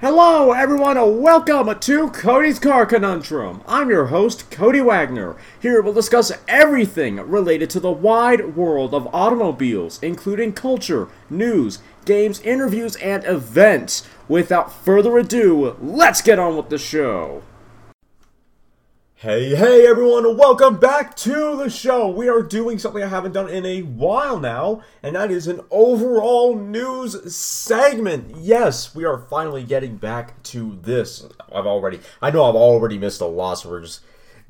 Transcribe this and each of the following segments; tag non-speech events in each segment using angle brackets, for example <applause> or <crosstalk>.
Hello, everyone, and welcome to Cody's Car Conundrum. I'm your host, Cody Wagner. Here we'll discuss everything related to the wide world of automobiles, including culture, news, games, interviews, and events. Without further ado, let's get on with the show. Hey, hey everyone, welcome back to the show. We are doing something I haven't done in a while now, and that is an overall news segment. Yes, we are finally getting back to this. I've already, I know I've already missed a lot, so we're just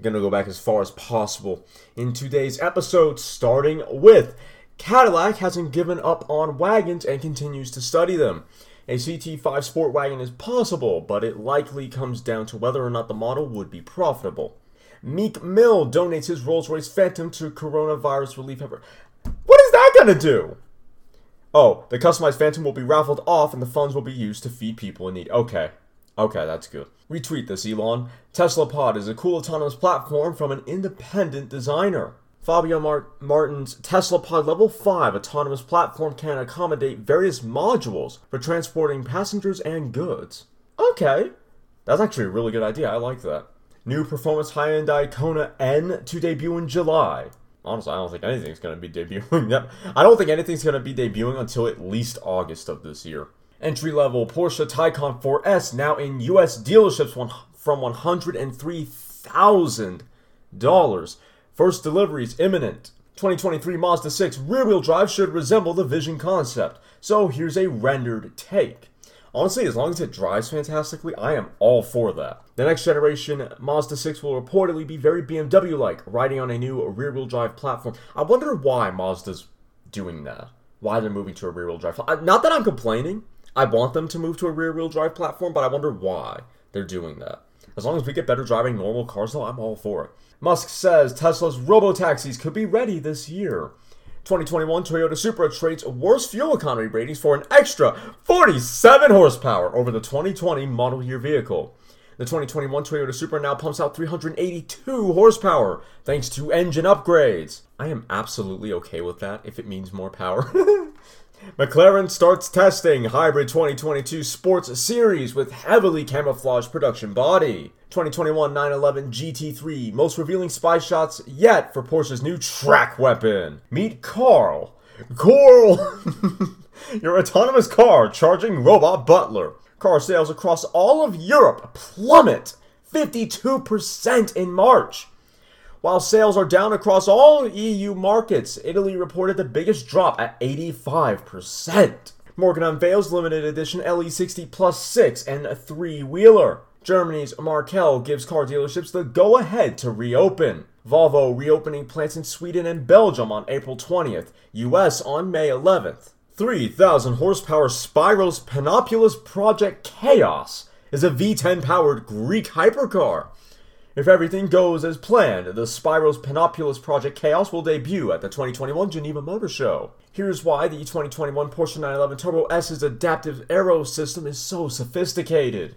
gonna go back as far as possible in today's episode, starting with Cadillac hasn't given up on wagons and continues to study them. A CT5 sport wagon is possible, but it likely comes down to whether or not the model would be profitable. Meek Mill donates his Rolls Royce Phantom to coronavirus relief effort. What is that gonna do? Oh, the customized Phantom will be raffled off and the funds will be used to feed people in need. Okay. Okay, that's good. Retweet this, Elon. Tesla Pod is a cool autonomous platform from an independent designer. Fabio Mart- Martin's Tesla Pod Level 5 autonomous platform can accommodate various modules for transporting passengers and goods. Okay. That's actually a really good idea. I like that. New performance Hyundai Kona N to debut in July. Honestly, I don't think anything's going to be debuting. I don't think anything's going to be debuting until at least August of this year. Entry-level Porsche Taycan 4S now in U.S. dealerships from $103,000. First deliveries imminent. 2023 Mazda 6 rear-wheel drive should resemble the Vision concept. So here's a rendered take. Honestly, as long as it drives fantastically, I am all for that. The next generation Mazda 6 will reportedly be very BMW like, riding on a new rear wheel drive platform. I wonder why Mazda's doing that. Why they're moving to a rear wheel drive. Not that I'm complaining. I want them to move to a rear wheel drive platform, but I wonder why they're doing that. As long as we get better driving normal cars, though, I'm all for it. Musk says Tesla's robo taxis could be ready this year. 2021 Toyota Supra trades worse fuel economy ratings for an extra 47 horsepower over the 2020 model year vehicle. The 2021 Toyota Supra now pumps out 382 horsepower thanks to engine upgrades. I am absolutely okay with that if it means more power. <laughs> McLaren starts testing hybrid 2022 sports series with heavily camouflaged production body. 2021 911 GT3, most revealing spy shots yet for Porsche's new track weapon. Meet Carl. Carl! <laughs> Your autonomous car charging robot butler. Car sales across all of Europe plummet 52% in March. While sales are down across all EU markets, Italy reported the biggest drop at 85%. Morgan unveils limited edition LE60 Plus 6 and a three wheeler. Germany's Merkel gives car dealerships the go ahead to reopen. Volvo reopening plants in Sweden and Belgium on April 20th, US on May 11th. 3,000 horsepower Spyros Panopoulos Project Chaos is a V10 powered Greek hypercar. If everything goes as planned, the Spyros Panopoulos Project Chaos will debut at the 2021 Geneva Motor Show. Here's why the 2021 Porsche 911 Turbo S's adaptive aero system is so sophisticated.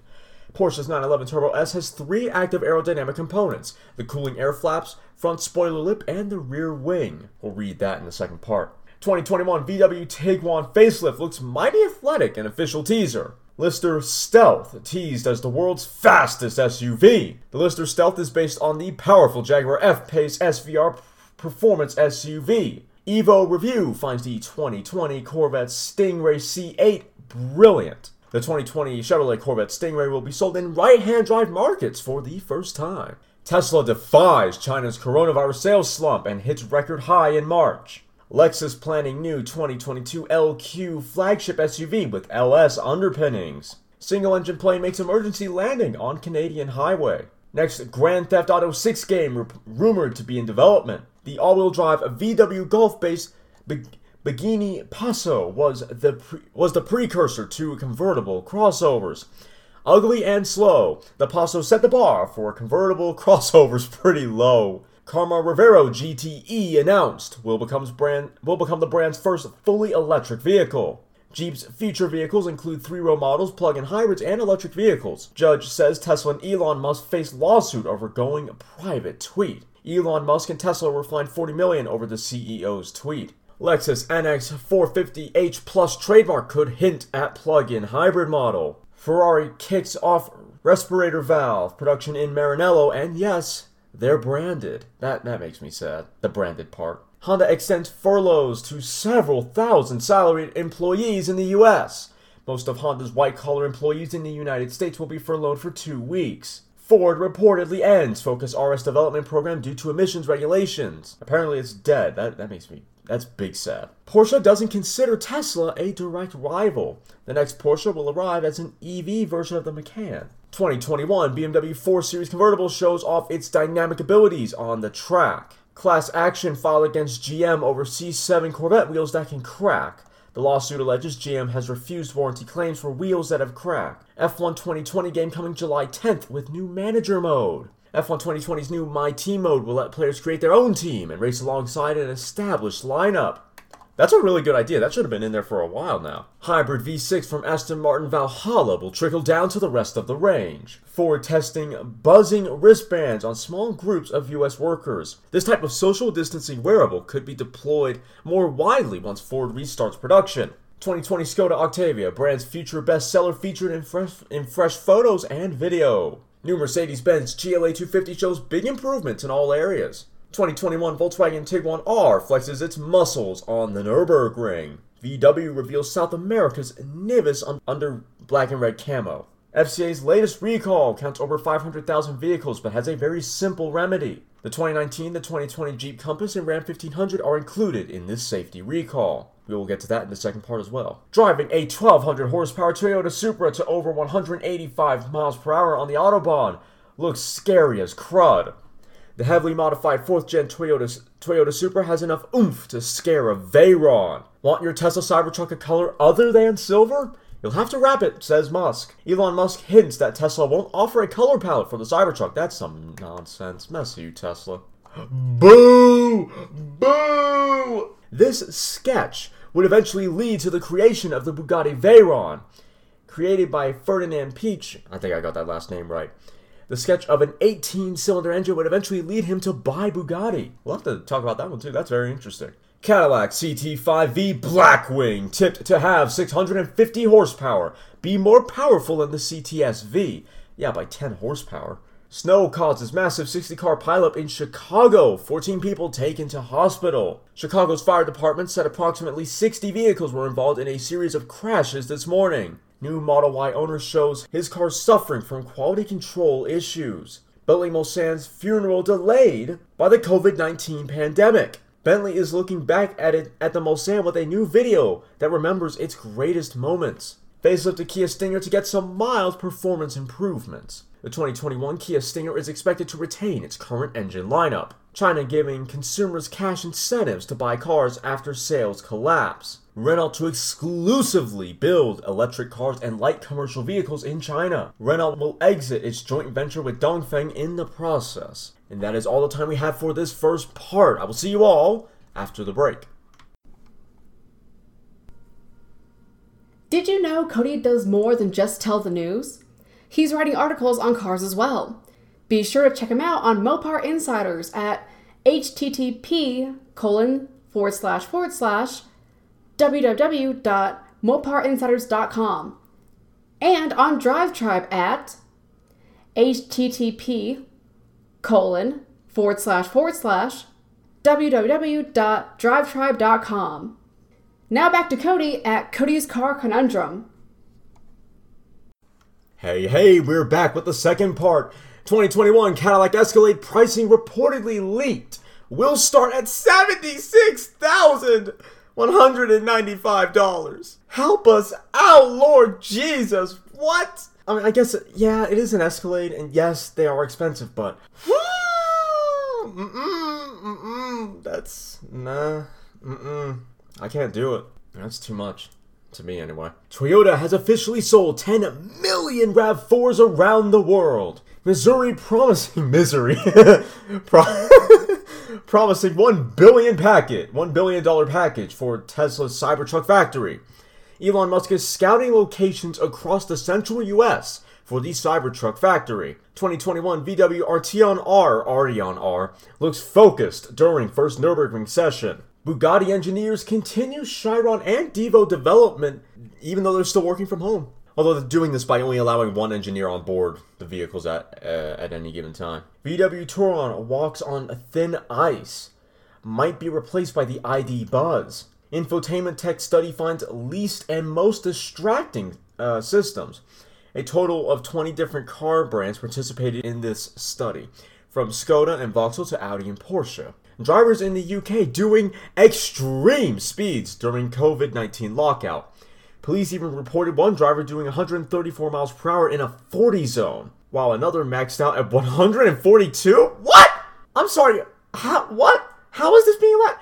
Porsche's 911 Turbo S has three active aerodynamic components the cooling air flaps, front spoiler lip, and the rear wing. We'll read that in the second part. 2021 VW Tiguan facelift looks mighty athletic in official teaser. Lister Stealth, teased as the world's fastest SUV. The Lister Stealth is based on the powerful Jaguar F-Pace SVR performance SUV. Evo Review finds the 2020 Corvette Stingray C8 brilliant. The 2020 Chevrolet Corvette Stingray will be sold in right-hand drive markets for the first time. Tesla defies China's coronavirus sales slump and hits record high in March. Lexus planning new 2022 LQ flagship SUV with LS underpinnings. Single engine plane makes emergency landing on Canadian highway. Next, Grand Theft Auto 6 game r- rumored to be in development. The all-wheel drive VW Golf based Biagini Passo was the pre- was the precursor to convertible crossovers. Ugly and slow, the Passo set the bar for convertible <laughs> crossovers pretty low. Karma Revero GTE announced will becomes brand will become the brand's first fully electric vehicle. Jeep's future vehicles include three-row models, plug-in hybrids, and electric vehicles. Judge says Tesla and Elon Musk face lawsuit over going private tweet. Elon Musk and Tesla were fined 40 million over the CEO's tweet. Lexus NX 450H Plus trademark could hint at plug-in hybrid model. Ferrari kicks off respirator valve production in Maranello, and yes, they're branded. That that makes me sad. The branded part. Honda extends furloughs to several thousand salaried employees in the U.S. Most of Honda's white collar employees in the United States will be furloughed for two weeks. Ford reportedly ends Focus RS development program due to emissions regulations. Apparently, it's dead. That, that makes me. That's big sad. Porsche doesn't consider Tesla a direct rival. The next Porsche will arrive as an EV version of the Macan. 2021 BMW 4 Series convertible shows off its dynamic abilities on the track. Class action filed against GM over C7 Corvette wheels that can crack. The lawsuit alleges GM has refused warranty claims for wheels that have cracked. F1 2020 game coming July 10th with new manager mode. F1 2020's new My Team mode will let players create their own team and race alongside an established lineup. That's a really good idea. That should have been in there for a while now. Hybrid V6 from Aston Martin Valhalla will trickle down to the rest of the range. Ford testing buzzing wristbands on small groups of US workers. This type of social distancing wearable could be deployed more widely once Ford restarts production. 2020 Skoda Octavia, brand's future bestseller featured in fresh, in fresh photos and video. New Mercedes Benz GLA 250 shows big improvements in all areas. 2021 Volkswagen Tiguan R flexes its muscles on the Nürburgring. VW reveals South America's Nivus under black and red camo. FCA's latest recall counts over 500,000 vehicles but has a very simple remedy. The 2019, the 2020 Jeep Compass and Ram 1500 are included in this safety recall. We will get to that in the second part as well. Driving a 1200 horsepower Toyota Supra to over 185 miles per hour on the Autobahn looks scary as crud. The heavily modified 4th gen Toyota, Toyota Supra has enough oomph to scare a Veyron. Want your Tesla Cybertruck a color other than silver? You'll have to wrap it, says Musk. Elon Musk hints that Tesla won't offer a color palette for the Cybertruck. That's some nonsense. Mess you, Tesla. Boo! Boo! This sketch would eventually lead to the creation of the Bugatti Veyron, created by Ferdinand Piëch. I think I got that last name right. The sketch of an 18 cylinder engine would eventually lead him to buy Bugatti. We'll have to talk about that one too. That's very interesting. Cadillac CT5V Blackwing, tipped to have 650 horsepower, be more powerful than the CTS-V. Yeah, by 10 horsepower. Snow causes massive 60 car pileup in Chicago. 14 people taken to hospital. Chicago's fire department said approximately 60 vehicles were involved in a series of crashes this morning. New Model Y owner shows his car suffering from quality control issues. Bentley Mulsanne's funeral delayed by the COVID 19 pandemic. Bentley is looking back at it at the Mulsanne with a new video that remembers its greatest moments. Facelift Kia Stinger to get some mild performance improvements. The 2021 Kia Stinger is expected to retain its current engine lineup. China giving consumers cash incentives to buy cars after sales collapse. Renault to exclusively build electric cars and light commercial vehicles in China. Renault will exit its joint venture with Dongfeng in the process. And that is all the time we have for this first part. I will see you all after the break. Did you know Cody does more than just tell the news? He's writing articles on cars as well. Be sure to check him out on Mopar Insiders at http colon forward slash forward slash www.moparinsiders.com and on Drive Tribe at http colon forward slash forward slash www.drivetribe.com. Now back to Cody at Cody's Car Conundrum. Hey, hey, we're back with the second part. 2021 Cadillac Escalade pricing reportedly leaked. Will start at 76,000. $195. Help us out, Lord Jesus. What? I mean, I guess, yeah, it is an Escalade, and yes, they are expensive, but. Mm-mm, mm-mm, that's. Nah. Mm-mm. I can't do it. That's too much. To me, anyway. Toyota has officially sold 10 million RAV4s around the world. Missouri promising. <laughs> Misery. <laughs> Pro- <laughs> promising one billion packet, one billion dollar package for Tesla's Cybertruck factory. Elon Musk is scouting locations across the central U.S. for the Cybertruck factory. 2021 VW Arteon R, Arteon R, looks focused during first Nürburgring session. Bugatti engineers continue Chiron and Devo development even though they're still working from home. Although they're doing this by only allowing one engineer on board the vehicles at uh, at any given time. VW Touran walks on thin ice, might be replaced by the ID Buzz. Infotainment tech study finds least and most distracting uh, systems. A total of 20 different car brands participated in this study, from Skoda and Vauxhall to Audi and Porsche. Drivers in the UK doing extreme speeds during COVID 19 lockout. Police even reported one driver doing 134 miles per hour in a 40 zone, while another maxed out at 142. What? I'm sorry. How? What? How is this being allowed?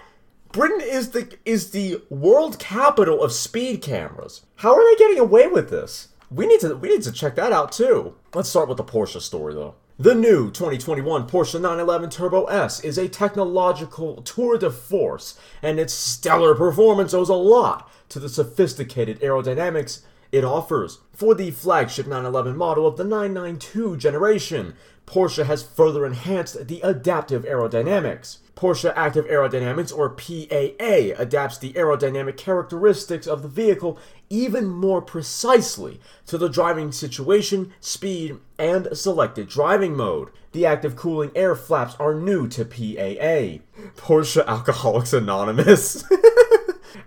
Britain is the is the world capital of speed cameras. How are they getting away with this? We need to we need to check that out too. Let's start with the Porsche story though. The new 2021 Porsche 911 Turbo S is a technological tour de force, and its stellar performance owes a lot to the sophisticated aerodynamics it offers. For the flagship 911 model of the 992 generation, Porsche has further enhanced the adaptive aerodynamics. Porsche Active Aerodynamics, or PAA, adapts the aerodynamic characteristics of the vehicle even more precisely to the driving situation, speed, and selected driving mode. The active cooling air flaps are new to PAA. Porsche Alcoholics Anonymous. <laughs>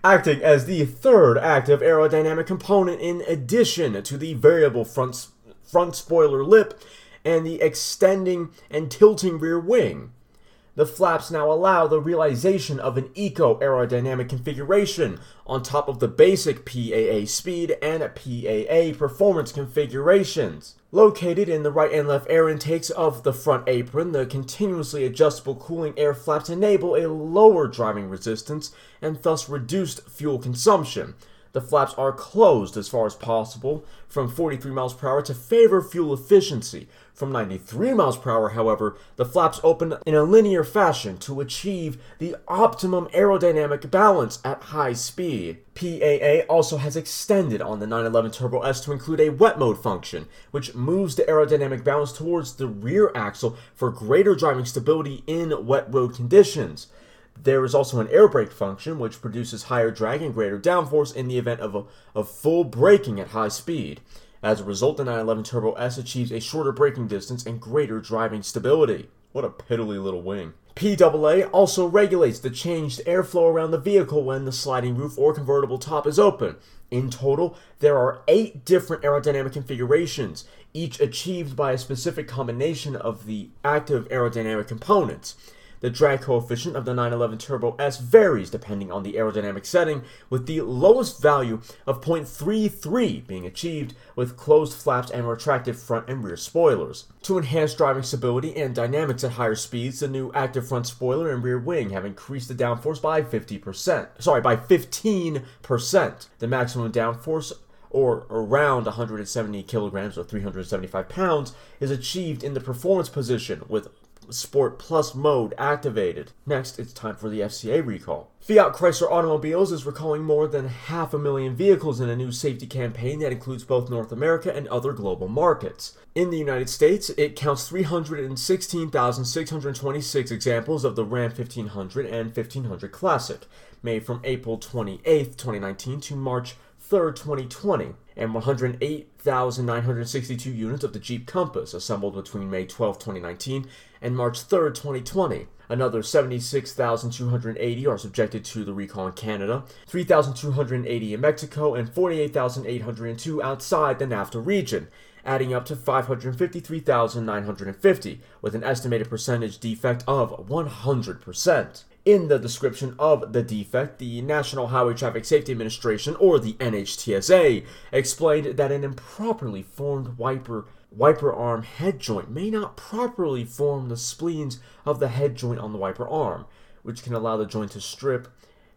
Acting as the third active aerodynamic component in addition to the variable front, front spoiler lip and the extending and tilting rear wing. The flaps now allow the realization of an eco aerodynamic configuration on top of the basic PAA speed and PAA performance configurations. Located in the right and left air intakes of the front apron, the continuously adjustable cooling air flaps enable a lower driving resistance and thus reduced fuel consumption. The flaps are closed as far as possible from 43 miles per hour to favor fuel efficiency. From 93 miles per hour, however, the flaps open in a linear fashion to achieve the optimum aerodynamic balance at high speed. PAA also has extended on the 911 Turbo S to include a wet mode function, which moves the aerodynamic balance towards the rear axle for greater driving stability in wet road conditions. There is also an air brake function, which produces higher drag and greater downforce in the event of, a, of full braking at high speed. As a result, the 911 Turbo S achieves a shorter braking distance and greater driving stability. What a piddly little wing. PAA also regulates the changed airflow around the vehicle when the sliding roof or convertible top is open. In total, there are eight different aerodynamic configurations, each achieved by a specific combination of the active aerodynamic components. The drag coefficient of the 911 Turbo S varies depending on the aerodynamic setting, with the lowest value of 0.33 being achieved with closed flaps and retracted front and rear spoilers. To enhance driving stability and dynamics at higher speeds, the new active front spoiler and rear wing have increased the downforce by 50%. Sorry, by 15%. The maximum downforce or around 170 kilograms or 375 pounds, is achieved in the performance position with Sport Plus mode activated. Next, it's time for the FCA recall. Fiat Chrysler Automobiles is recalling more than half a million vehicles in a new safety campaign that includes both North America and other global markets. In the United States, it counts 316,626 examples of the Ram 1500 and 1500 Classic, made from April 28, 2019 to March 3rd, 2020, and 108,962 units of the Jeep Compass assembled between May 12, 2019 and March 3rd, 2020. Another 76,280 are subjected to the recall in Canada, 3,280 in Mexico, and 48,802 outside the NAFTA region, adding up to 553,950, with an estimated percentage defect of 100%. In the description of the defect, the National Highway Traffic Safety Administration, or the NHTSA, explained that an improperly formed wiper wiper arm head joint may not properly form the splines of the head joint on the wiper arm, which can allow the joint to strip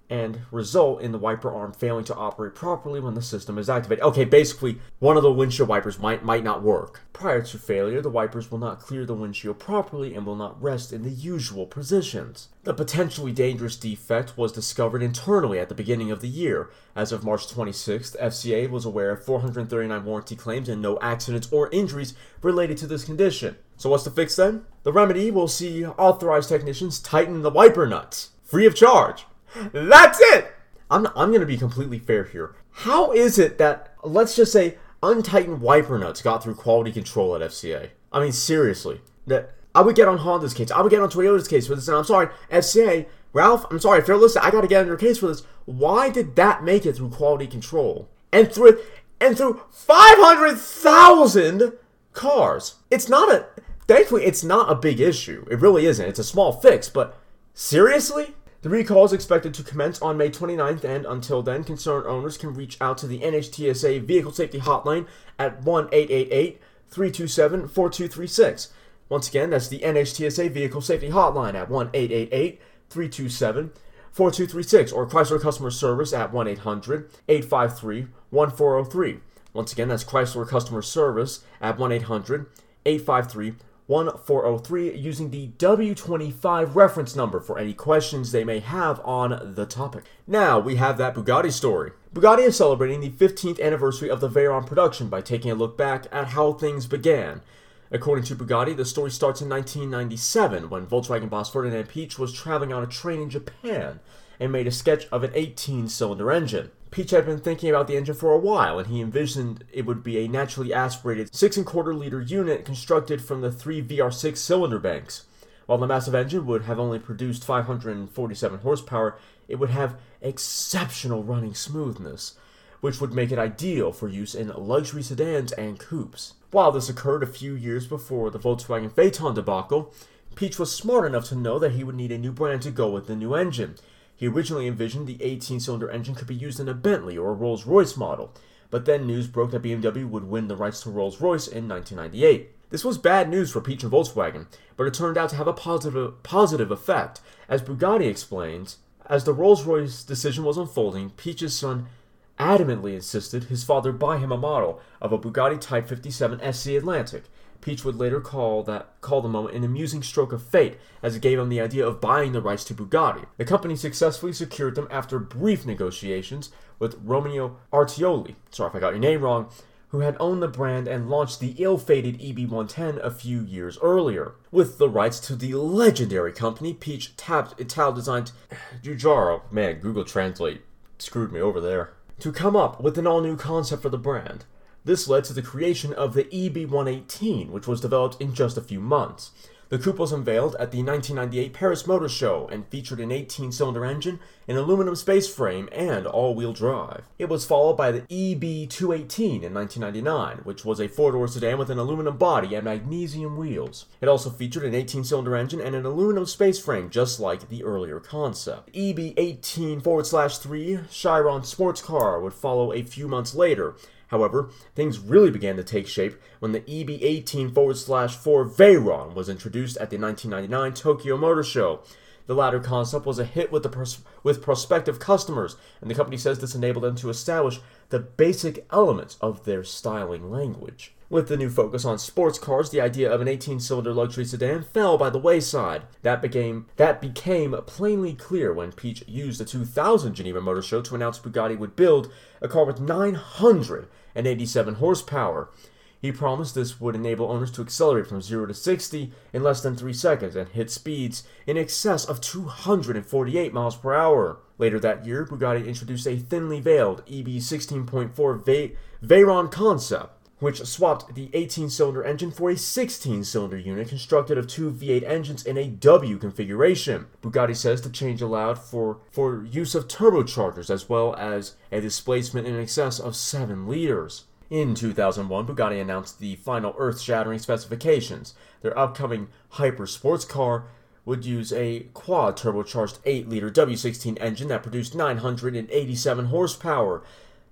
and result in the wiper arm failing to operate properly when the system is activated. Okay, basically, one of the windshield wipers might might not work. Prior to failure, the wipers will not clear the windshield properly and will not rest in the usual positions. The potentially dangerous defect was discovered internally at the beginning of the year. As of March 26th, FCA was aware of 439 warranty claims and no accidents or injuries related to this condition. So what's the fix then? The remedy will see authorized technicians tighten the wiper nuts, free of charge. That's it. I'm I'm going to be completely fair here. How is it that let's just say untightened wiper nuts got through quality control at FCA. I mean, seriously. That I would get on Honda's case. I would get on Toyota's case for this. And I'm sorry, FCA, Ralph, I'm sorry, if you're listening, I got to get on your case for this. Why did that make it through quality control? And through and through 500,000 cars. It's not a thankfully it's not a big issue. It really isn't. It's a small fix, but seriously? The recall is expected to commence on May 29th, and until then, concerned owners can reach out to the NHTSA Vehicle Safety Hotline at 1 888 327 4236. Once again, that's the NHTSA Vehicle Safety Hotline at 1 888 327 4236 or Chrysler Customer Service at 1 800 853 1403. Once again, that's Chrysler Customer Service at 1 800 853 1403 using the W25 reference number for any questions they may have on the topic. Now we have that Bugatti story. Bugatti is celebrating the 15th anniversary of the Veyron production by taking a look back at how things began. According to Bugatti, the story starts in 1997 when Volkswagen boss Ferdinand Piëch was traveling on a train in Japan and made a sketch of an 18 cylinder engine. Piëch had been thinking about the engine for a while, and he envisioned it would be a naturally aspirated six and quarter liter unit constructed from the three VR6 cylinder banks. While the massive engine would have only produced 547 horsepower, it would have exceptional running smoothness, which would make it ideal for use in luxury sedans and coupes. While this occurred a few years before the Volkswagen Phaeton debacle, Piëch was smart enough to know that he would need a new brand to go with the new engine. He originally envisioned the 18 cylinder engine could be used in a Bentley or a Rolls Royce model, but then news broke that BMW would win the rights to Rolls Royce in 1998. This was bad news for Piëch and Volkswagen, but it turned out to have a positive, positive effect. As Bugatti explains, as the Rolls Royce decision was unfolding, Piëch's son adamantly insisted his father buy him a model of a Bugatti Type 57 SC Atlantic, Piëch would later call that call the moment an amusing stroke of fate, as it gave him the idea of buying the rights to Bugatti. The company successfully secured them after brief negotiations with Romeo Artioli. Sorry if I got your name wrong. Who had owned the brand and launched the ill-fated EB110 a few years earlier. With the rights to the legendary company, Piëch tapped Ital-designed Giugiaro, <sighs> man, Google Translate screwed me over there, to come up with an all-new concept for the brand. This led to the creation of the EB118, which was developed in just a few months. The coupe was unveiled at the 1998 Paris Motor Show and featured an 18 cylinder engine, an aluminum space frame, and all wheel drive. It was followed by the EB218 in 1999, which was a four door sedan with an aluminum body and magnesium wheels. It also featured an 18 cylinder engine and an aluminum space frame, just like the earlier concept. The EB18 forward slash 3 Chiron sports car would follow a few months later However, things really began to take shape when the EB18 forward slash 4 Veyron was introduced at the 1999 Tokyo Motor Show. The latter concept was a hit with, the with prospective customers, and the company says this enabled them to establish the basic elements of their styling language. With the new focus on sports cars, the idea of an 18-cylinder luxury sedan fell by the wayside. That became that became plainly clear when Piëch used the 2000 Geneva Motor Show to announce Bugatti would build a car with 987 horsepower. He promised this would enable owners to accelerate from 0 to 60 in less than 3 seconds and hit speeds in excess of 248 miles per hour. Later that year, Bugatti introduced a thinly veiled EB 16.4 Veyron concept which swapped the 18 cylinder engine for a 16 cylinder unit constructed of two V8 engines in a W configuration. Bugatti says the change allowed for, for use of turbochargers as well as a displacement in excess of 7 liters. In 2001, Bugatti announced the final earth shattering specifications. Their upcoming hyper sports car would use a quad turbocharged 8 liter W16 engine that produced 987 horsepower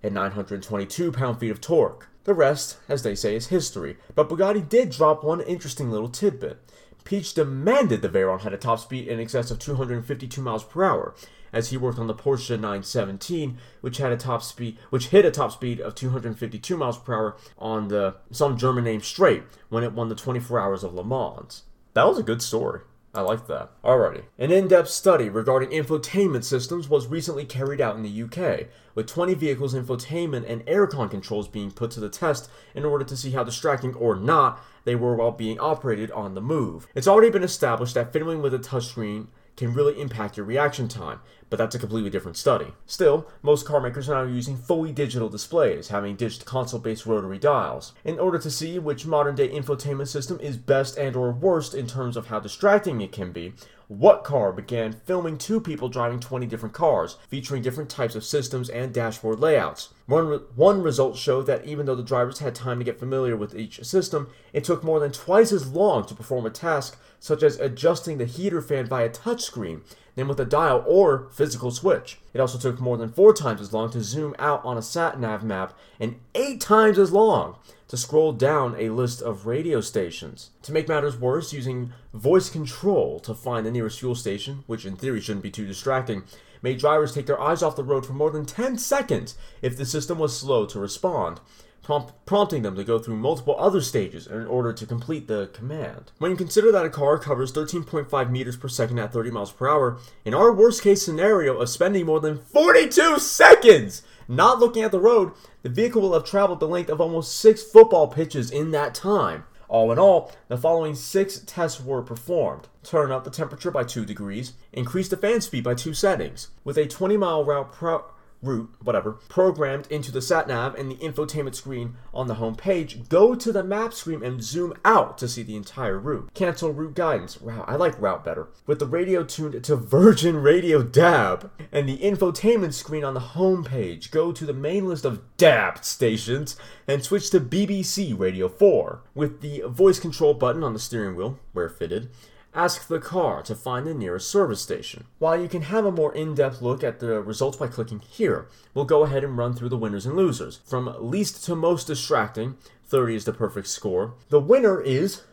and 922 pound feet of torque. The rest, as they say, is history, but Bugatti did drop one interesting little tidbit. Piëch demanded the Veyron had a top speed in excess of 252 miles per hour, as he worked on the Porsche 917, which had a top speed, which hit a top speed of 252 miles per hour on the some German name straight when it won the 24 Hours of Le Mans. That was a good story. I like that. Alrighty. An in depth study regarding infotainment systems was recently carried out in the UK, with 20 vehicles' infotainment and aircon controls being put to the test in order to see how distracting or not they were while being operated on the move. It's already been established that fiddling with a touchscreen can really impact your reaction time, but that's a completely different study. Still, most car makers are now using fully digital displays, having ditched console-based rotary dials, in order to see which modern-day infotainment system is best and or worst in terms of how distracting it can be, What Car began filming two people driving 20 different cars, featuring different types of systems and dashboard layouts. One, re- one result showed that even though the drivers had time to get familiar with each system, it took more than twice as long to perform a task such as adjusting the heater fan via touchscreen than with a dial or physical switch. It also took more than four times as long to zoom out on a sat nav map and eight times as long to scroll down a list of radio stations. To make matters worse, using voice control to find the nearest fuel station, which in theory shouldn't be too distracting, made drivers take their eyes off the road for more than 10 seconds if the system was slow to respond prompt, prompting them to go through multiple other stages in order to complete the command. When you consider that a car covers 13.5 meters per second at 30 miles per hour, in our worst case scenario of spending more than 42 seconds not looking at the road, the vehicle will have traveled the length of almost six football pitches in that time. All in all, the following six tests were performed. Turn up the temperature by 2 degrees, increase the fan speed by 2 settings. With a 20 mile route pro- route, whatever, programmed into the sat nav and the infotainment screen on the home page, go to the map screen and zoom out to see the entire route. Cancel route guidance. Wow, I like route better. With the radio tuned to Virgin Radio DAB and the infotainment screen on the home page, go to the main list of DAB stations and switch to BBC Radio 4. With the voice control button on the steering wheel, where fitted, ask the car to find the nearest service station. While you can have a more in-depth look at the results by clicking here, we'll go ahead and run through the winners and losers. From least to most distracting, 30 is the perfect score. The winner is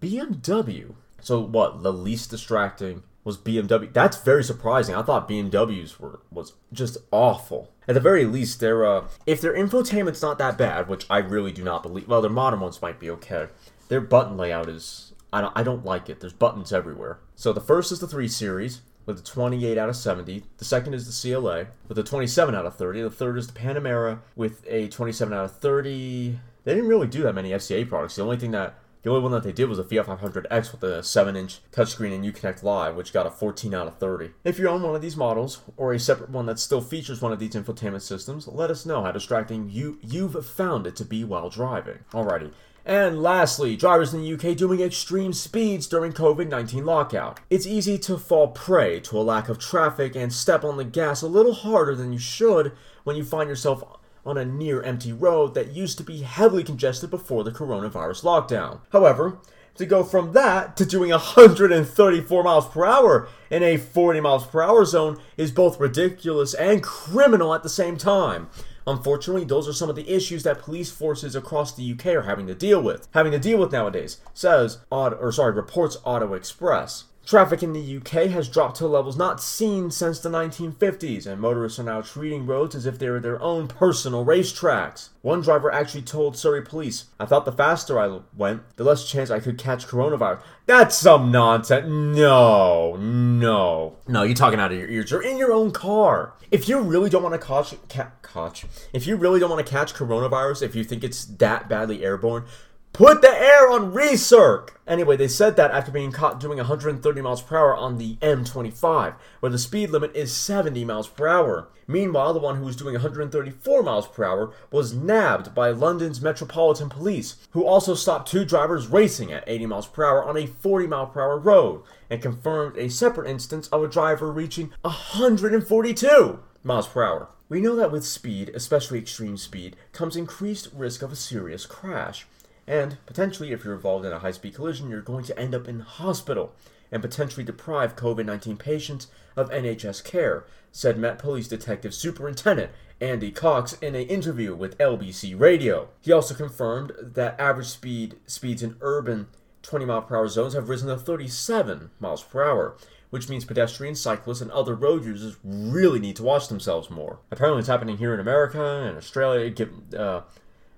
BMW. So what, the least distracting was BMW. That's very surprising. I thought BMWs were was just awful. At the very least, their uh, if their infotainment's not that bad, which I really do not believe. Well, their modern ones might be okay. Their button layout is I don't, I don't like it. There's buttons everywhere. So the first is the 3 Series with a 28 out of 70. The second is the CLA with a 27 out of 30. The third is the Panamera with a 27 out of 30. They didn't really do that many FCA products. The only thing that the only one that they did was the Fiat 500X with a 7-inch touchscreen and Uconnect Live, which got a 14 out of 30. If you own one of these models, or a separate one that still features one of these infotainment systems, let us know how distracting you, you've found it to be while driving. Alrighty, and lastly, drivers in the UK doing extreme speeds during COVID 19 lockout. It's easy to fall prey to a lack of traffic and step on the gas a little harder than you should when you find yourself on a near empty road that used to be heavily congested before the coronavirus lockdown. However, to go from that to doing 134 miles per hour in a 40 miles per hour zone is both ridiculous and criminal at the same time. Unfortunately, those are some of the issues that police forces across the UK are having to deal with. Having to deal with nowadays, says or sorry, reports Auto Express. Traffic in the UK has dropped to levels not seen since the 1950s, and motorists are now treating roads as if they were their own personal racetracks. One driver actually told Surrey police, I thought the faster I went, the less chance I could catch coronavirus. That's some nonsense. No, no. No, you're talking out of your ears. You're in your own car. If you really don't want to catch, ca- catch, if you really don't want to catch coronavirus, if you think it's that badly airborne, Put the air on recirc! Anyway, they said that after being caught doing 130 miles per hour on the M25, where the speed limit is 70 miles per hour. Meanwhile, the one who was doing 134 miles per hour was nabbed by London's Metropolitan Police, who also stopped two drivers racing at 80 miles per hour on a 40 mile per hour road, and confirmed a separate instance of a driver reaching 142 miles per hour. We know that with speed, especially extreme speed, comes increased risk of a serious crash. And potentially, if you're involved in a high speed collision, you're going to end up in hospital and potentially deprive COVID 19 patients of NHS care, said Met Police Detective Superintendent Andy Cox in an interview with LBC Radio. He also confirmed that average speed speeds in urban 20 mile per hour zones have risen to 37 miles per hour, which means pedestrians, cyclists, and other road users really need to watch themselves more. Apparently, it's happening here in America and Australia, uh,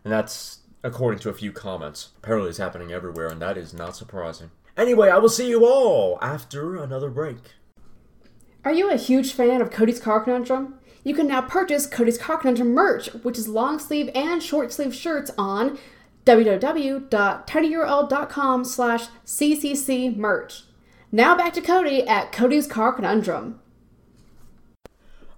and that's according to a few comments. Apparently, it's happening everywhere, and that is not surprising. Anyway, I will see you all after another break. Are you a huge fan of Cody's Car Conundrum? You can now purchase Cody's Car Conundrum merch, which is long sleeve and short sleeve shirts on www.tinyurl.com slash ccc merch. Now back to Cody at Cody's Car Conundrum.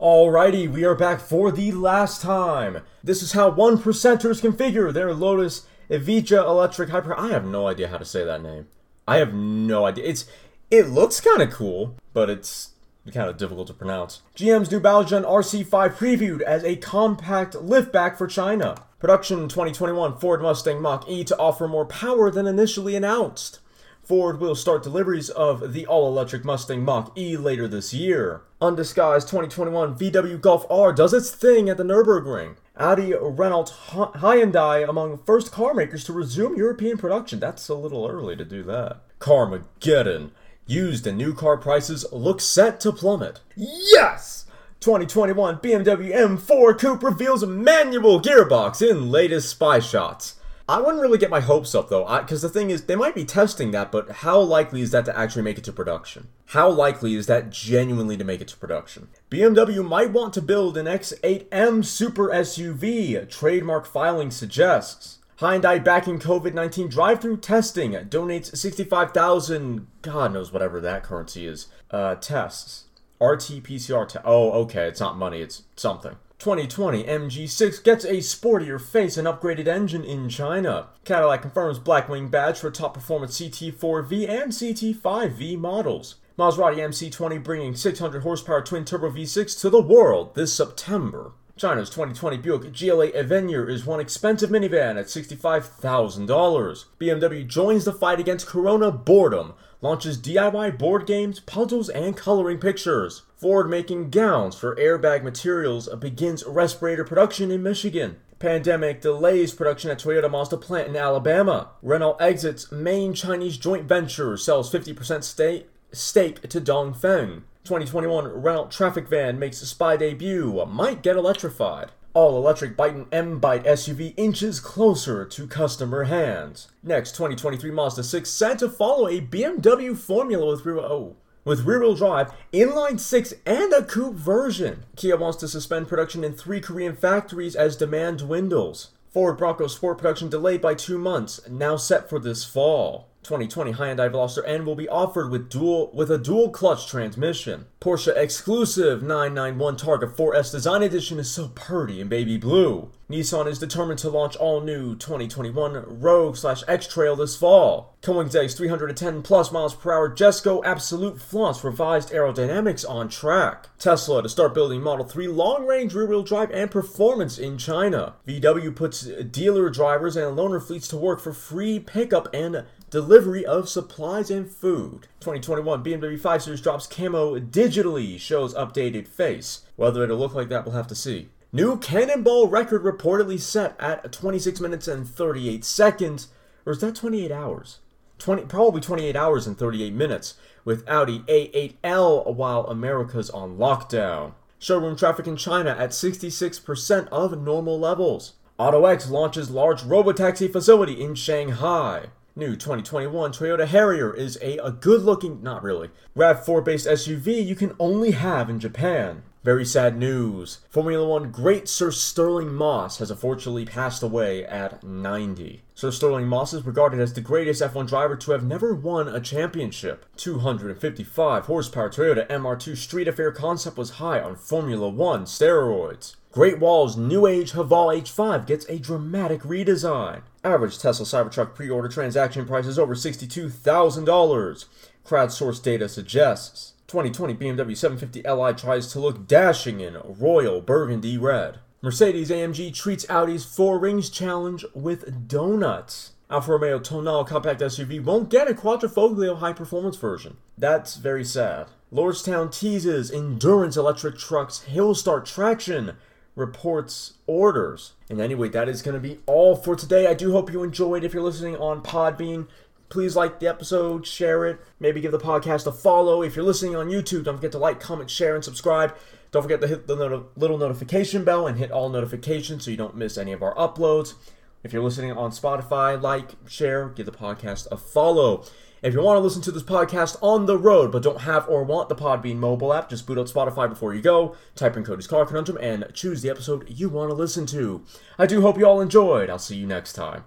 Alrighty, we are back for the last time. This is how one percenters configure their Lotus Evija Electric Hyper. I have no idea how to say that name. I have no idea. It's it looks kind of cool, but it's kind of difficult to pronounce. GM's new Baojun RC5 previewed as a compact liftback for China. Production 2021 Ford Mustang Mach E to offer more power than initially announced. Ford will start deliveries of the all electric Mustang Mach E later this year. Undisguised 2021 VW Golf R does its thing at the Nürburgring. Audi, Renault, Hyundai among first car makers to resume European production. That's a little early to do that. Carmageddon. Used and new car prices look set to plummet. Yes! 2021 BMW M4 Coupe reveals a manual gearbox in latest spy shots. I wouldn't really get my hopes up though, because the thing is, they might be testing that, but how likely is that to actually make it to production? How likely is that genuinely to make it to production? BMW might want to build an X8M super SUV, A trademark filing suggests. Hyundai backing COVID 19 drive through testing donates 65,000, God knows whatever that currency is, uh, tests. RT PCR. Oh, okay, it's not money, it's something. 2020 MG6 gets a sportier face and upgraded engine in China. Cadillac confirms Blackwing badge for top performance CT4V and CT5V models. Maserati MC20 bringing 600 horsepower twin turbo V6 to the world this September. China's 2020 Buick GL8 Avenir is one expensive minivan at $65,000. BMW joins the fight against Corona boredom, launches DIY board games, puzzles, and coloring pictures. Ford making gowns for airbag materials begins respirator production in Michigan. Pandemic delays production at Toyota Mazda plant in Alabama. Renault exits main Chinese joint venture, sells 50% stake, stake to Dongfeng. 2021 Renault Trafic van makes spy debut, might get electrified. All electric Byton M Byte SUV inches closer to customer hands. Next, 2023 Mazda 6 set to follow a BMW formula with rear oh, with rear-wheel drive, inline six, and a coupe version. Kia wants to suspend production in three Korean factories as demand dwindles. Ford Bronco Sport production delayed by two months, now set for this fall. 2020 Hyundai Veloster N will be offered with dual with a dual clutch transmission. Porsche exclusive 991 Targa 4S Design Edition is so purty in baby blue. Nissan is determined to launch all new 2021 Rogue slash X Trail this fall. Koenigsegg's 310 plus miles per hour Jesko Absolute Floss revised aerodynamics on track. Tesla to start building Model 3 long range rear wheel drive and performance in China. VW puts dealer drivers and loaner fleets to work for free pickup and delivery of supplies and food. 2021 BMW 5 Series drops camo digitally, shows updated face. Whether it'll look like that, we'll have to see. New Cannonball record reportedly set at 26 minutes and 38 seconds. Or is that 28 hours? 20, probably 28 hours and 38 minutes with Audi A8L while America's on lockdown. Showroom traffic in China at 66% of normal levels. AutoX launches large robotaxi facility in Shanghai. New 2021 Toyota Harrier is a, a good looking, not really, RAV4 based SUV you can only have in Japan. Very sad news. Formula One great Sir Stirling Moss has unfortunately passed away at 90. Sir Stirling Moss is regarded as the greatest F1 driver to have never won a championship. 255 horsepower Toyota MR2 Street Affair concept was high on Formula One steroids. Great Wall's New Age Haval H5 gets a dramatic redesign. Average Tesla Cybertruck pre-order transaction price is over $62,000. Crowdsourced data suggests. 2020 BMW 750 Li tries to look dashing in royal burgundy red. Mercedes AMG treats Audi's Four Rings Challenge with donuts. Alfa Romeo Tonale compact SUV won't get a Quadrifoglio high performance version. That's very sad. Lordstown teases endurance electric trucks hill start traction reports orders. And anyway, that is going to be all for today. I do hope you enjoyed. If you're listening on Podbean, please like the episode, share it, maybe give the podcast a follow. If you're listening on YouTube, don't forget to like, comment, share, and subscribe. Don't forget to hit the not- little notification bell and hit all notifications so you don't miss any of our uploads. If you're listening on Spotify, like, share, give the podcast a follow. If you want to listen to this podcast on the road but don't have or want the Podbean mobile app, just boot up Spotify before you go, type in Cody's Car Conundrum, and choose the episode you want to listen to. I do hope you all enjoyed. I'll see you next time.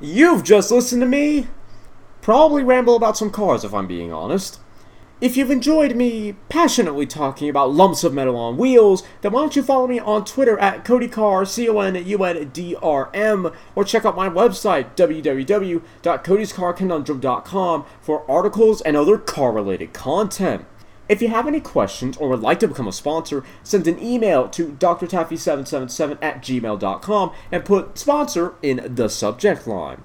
You've just listened to me probably ramble about some cars if I'm being honest. If you've enjoyed me passionately talking about lumps of metal on wheels, then why don't you follow me on Twitter at CodyCar, C-O-N-U-N-D-R-M, or check out my website, www.codyscarconundrum.com, for articles and other car-related content. If you have any questions or would like to become a sponsor, send an email to drtaffy777 at gmail.com and put sponsor in the subject line.